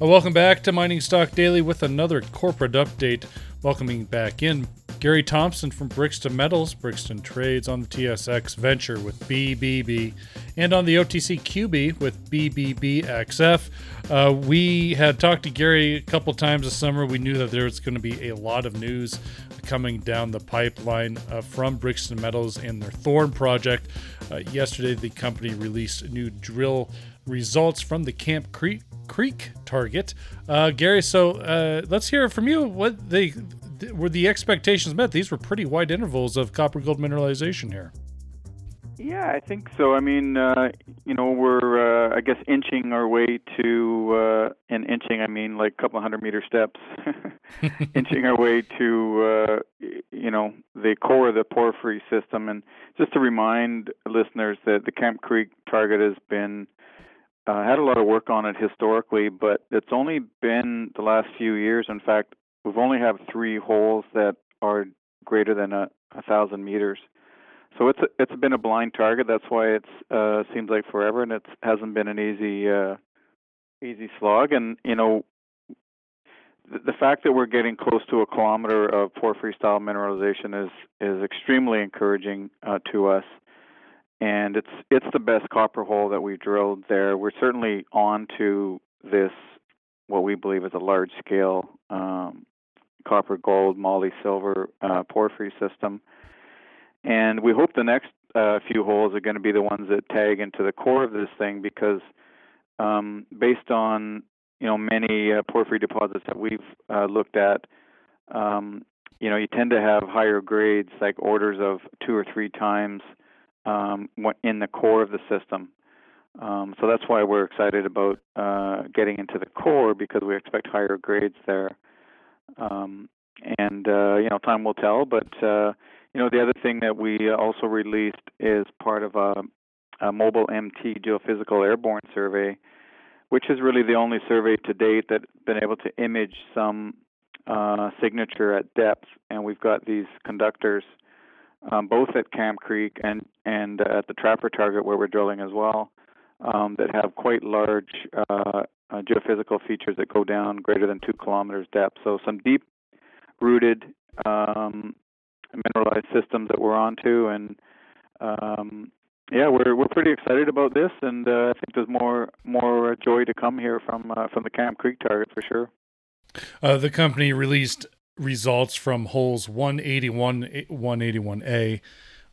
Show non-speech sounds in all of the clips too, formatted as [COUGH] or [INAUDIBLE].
Well, welcome back to Mining Stock Daily with another corporate update. Welcoming back in Gary Thompson from Brixton Metals, Brixton Trades on the TSX Venture with BBB, and on the OTC QB with BBBXF. Uh, we had talked to Gary a couple times this summer. We knew that there was going to be a lot of news coming down the pipeline uh, from Brixton Metals and their Thorn project. Uh, yesterday, the company released new drill results from the Camp Creek Creek target. Uh, Gary, so uh, let's hear from you. What they were the expectations met? These were pretty wide intervals of copper gold mineralization here. Yeah, I think so. I mean, uh, you know, we're uh, I guess inching our way to, uh, and inching I mean like a couple hundred meter steps, [LAUGHS] inching our way to, uh, you know, the core of the porphyry system. And just to remind listeners that the Camp Creek target has been uh, had a lot of work on it historically, but it's only been the last few years. In fact, we've only have three holes that are greater than a, a thousand meters. So it's a, it's been a blind target. That's why it's uh, seems like forever, and it hasn't been an easy uh, easy slog. And you know, the, the fact that we're getting close to a kilometer of porphyry style mineralization is is extremely encouraging uh, to us and it's it's the best copper hole that we drilled there. We're certainly on to this what we believe is a large scale um, copper gold moly silver uh, porphyry system, and we hope the next uh, few holes are going to be the ones that tag into the core of this thing because um, based on you know many uh, porphyry deposits that we've uh, looked at. Um, you know, you tend to have higher grades, like orders of two or three times um, in the core of the system. Um, so that's why we're excited about uh, getting into the core because we expect higher grades there. Um, and uh, you know, time will tell. But uh, you know, the other thing that we also released is part of a, a MobileMT geophysical airborne survey, which is really the only survey to date that's been able to image some uh, signature at depth. And we've got these conductors um, both at Camp Creek and and uh, at the Trapper target where we're drilling as well, um, that have quite large uh, uh, geophysical features that go down greater than two kilometers depth. So some deep rooted um, mineralized systems that we're onto, and um, yeah, we're we're pretty excited about this, and uh, I think there's more more joy to come here from uh, from the Camp Creek target for sure. Uh, the company released results from holes 181 181a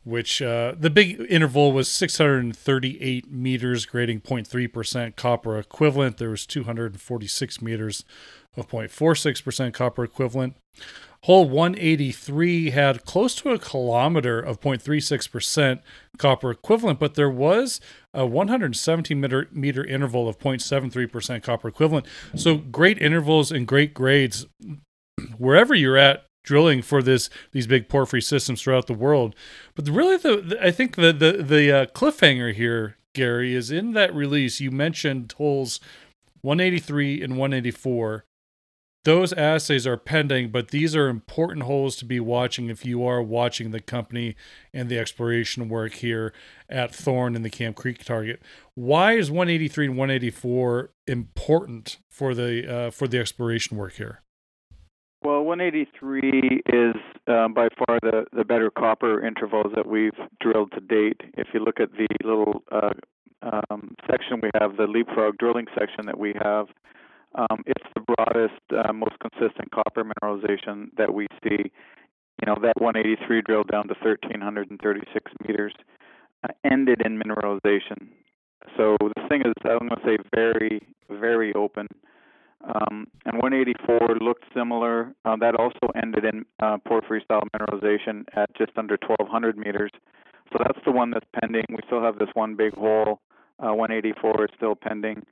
which uh, the big interval was 638 meters grading 0.3% copper equivalent. There was 246 meters of 0.46% copper equivalent. Hole 183 had close to a kilometer of 0.36% copper equivalent but there was a 117 meter, meter interval of 0.73% copper equivalent. So great intervals and great grades wherever you're at drilling for this these big porphyry systems throughout the world. But really, the, the, I think the the the uh, cliffhanger here, Gary, is in that release. You mentioned holes 183 and 184. Those assays are pending, but these are important holes to be watching if you are watching the company and the exploration work here at Thorn and the Camp Creek target. Why is 183 and 184 important for the uh, for the exploration work here? Well, 183 is um, by far the, the better copper intervals that we've drilled to date. If you look at the little uh, um, section we have, the leapfrog drilling section that we have, um, it's the broadest, uh, most consistent copper mineralization that we see. You know, that 183 drilled down to 1,336 meters uh, ended in mineralization. So the thing is, I'm going to say very, very open. Um, and 184 looked similar. Uh, that also ended in uh, porphyry style mineralization at just under 1,200 meters. So that's the one that's pending. We still have this one big hole. Uh, 184 is still pending.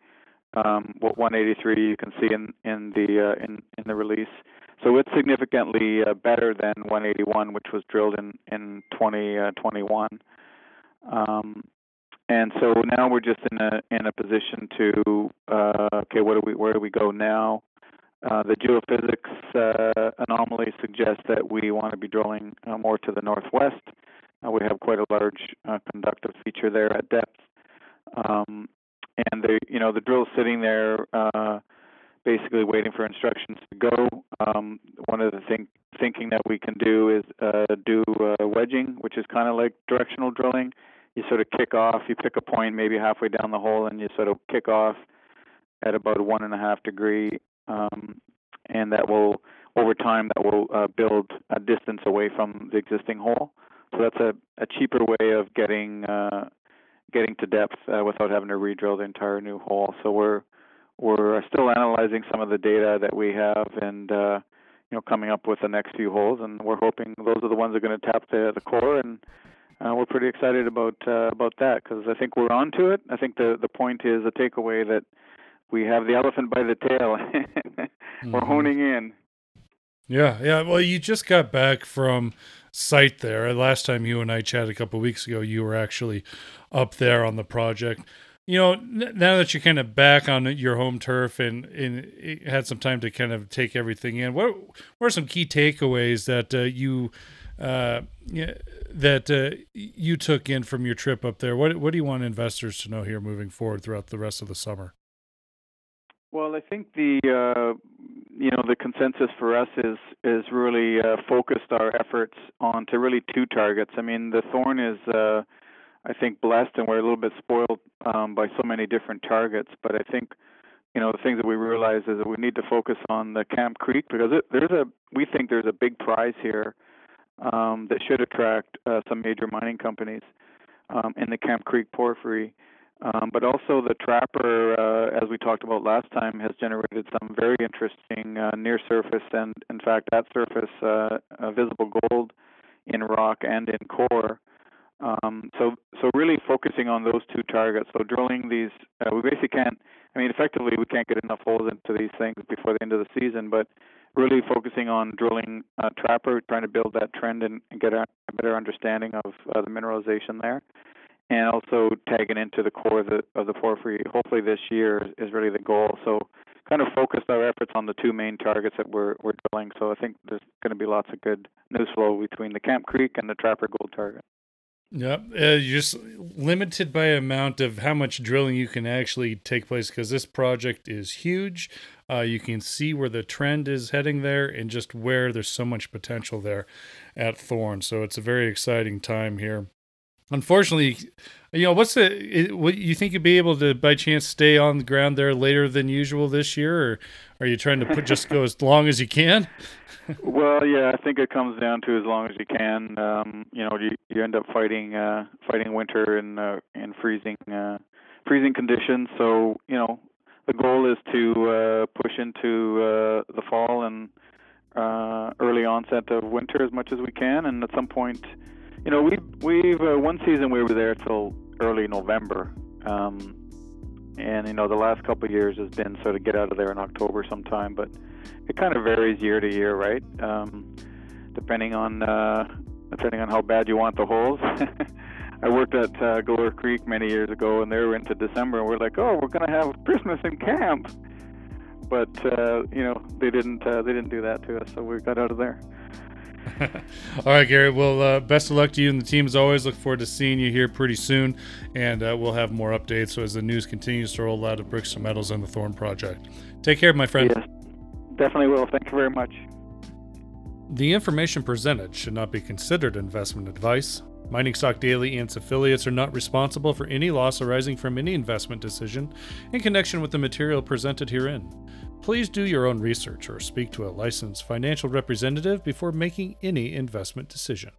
Um, 183 you can see in in the uh, in in the release. So it's significantly uh, better than 181, which was drilled in in 2021. Uh, um, and so now we're just in a in a position to uh, okay, what do we where do we go now? Uh, the geophysics uh, anomaly suggests that we want to be drilling uh, more to the northwest. Uh, we have quite a large uh, conductive feature there at depth, um, and the you know the drill sitting there basically waiting for instructions to go. Um, one of the thing, thinking that we can do is uh, do uh, wedging, which is kind of like directional drilling. You sort of kick off, you pick a point maybe halfway down the hole, and you sort of kick off at about one and a half degree, um, and that will over time that will uh, build a distance away from the existing hole. So that's a, a cheaper way of getting uh, getting to depth uh, without having to re-drill the entire new hole. So we're we're still analyzing some of the data that we have and uh, you know coming up with the next few holes, and we're hoping those are the ones that are going to tap the the core, and uh, we're pretty excited about uh, about that because I think we're on to it. I think the the point is a takeaway that we have the elephant by the tail. [LAUGHS] we're mm-hmm. honing in. Yeah, yeah. Well, you just got back from site there. Last time you and I chatted a couple weeks ago, you were actually up there on the project. You know, now that you're kind of back on your home turf and, and had some time to kind of take everything in, what, what are some key takeaways that uh, you uh, that uh, you took in from your trip up there? What what do you want investors to know here moving forward throughout the rest of the summer? Well, I think the uh, you know the consensus for us is is really uh, focused our efforts on to really two targets. I mean, the thorn is uh, I think blessed, and we're a little bit spoiled um, by so many different targets. But I think you know the things that we realize is that we need to focus on the Camp Creek because it, there's a we think there's a big prize here um, that should attract uh, some major mining companies um, in the Camp Creek porphyry. Um, but also the trapper, uh, as we talked about last time, has generated some very interesting uh, near surface and, in fact, at surface uh, uh, visible gold in rock and in core. Um, so, so really focusing on those two targets. So drilling these, uh, we basically can't. I mean, effectively, we can't get enough holes into these things before the end of the season. But really focusing on drilling uh, trapper, trying to build that trend and, and get a, a, better understanding of uh, the mineralization there and also tagging into the core of the, of the porphyry. Hopefully, this year is really the goal. So, kind of focused our efforts on the two main targets that we're we're drilling. So, I think there's going to be lots of good news flow between the Camp Creek and the Trapper Gold target. Yep, uh, you're just limited by amount of how much drilling you can actually take place because this project is huge. Uh, you can see where the trend is heading there, and just where there's so much potential there at Thorn. So it's a very exciting time here unfortunately, you know, what's the what you think you'd be able to by chance stay on the ground there later than usual this year, or are you trying to put just go as long as you can? [LAUGHS] well, yeah, I think it comes down to as long as you can. Um, you know, you you end up fighting uh, fighting winter and uh, in freezing uh, freezing conditions. So you know, the goal is to uh, push into uh, the fall and uh, early onset of winter as much as we can, and at some point you know, we we've uh, one season we were there till early November, um, and you know the last couple of years has been sort of get out of there in October sometime, but it kind of varies year to year, right? Um, depending on uh, depending on how bad you want the holes. [LAUGHS] I worked at uh, Galore Creek many years ago, and they were into December, and we're like, oh, we're gonna have Christmas in camp, but uh, you know they didn't uh, they didn't do that to us, so we got out of there. [LAUGHS] All right, Gary. Well, uh, best of luck to you and the team as always. Look forward to seeing you here pretty soon, and uh, we'll have more updates so as the news continues to roll out of Brixton Metals and the Thorn Project. Take care, my friend. Yes, definitely will. Thank you very much. The information presented should not be considered investment advice. Mining Stock Daily and its affiliates are not responsible for any loss arising from any investment decision in connection with the material presented herein. Please do your own research or speak to a licensed financial representative before making any investment decision.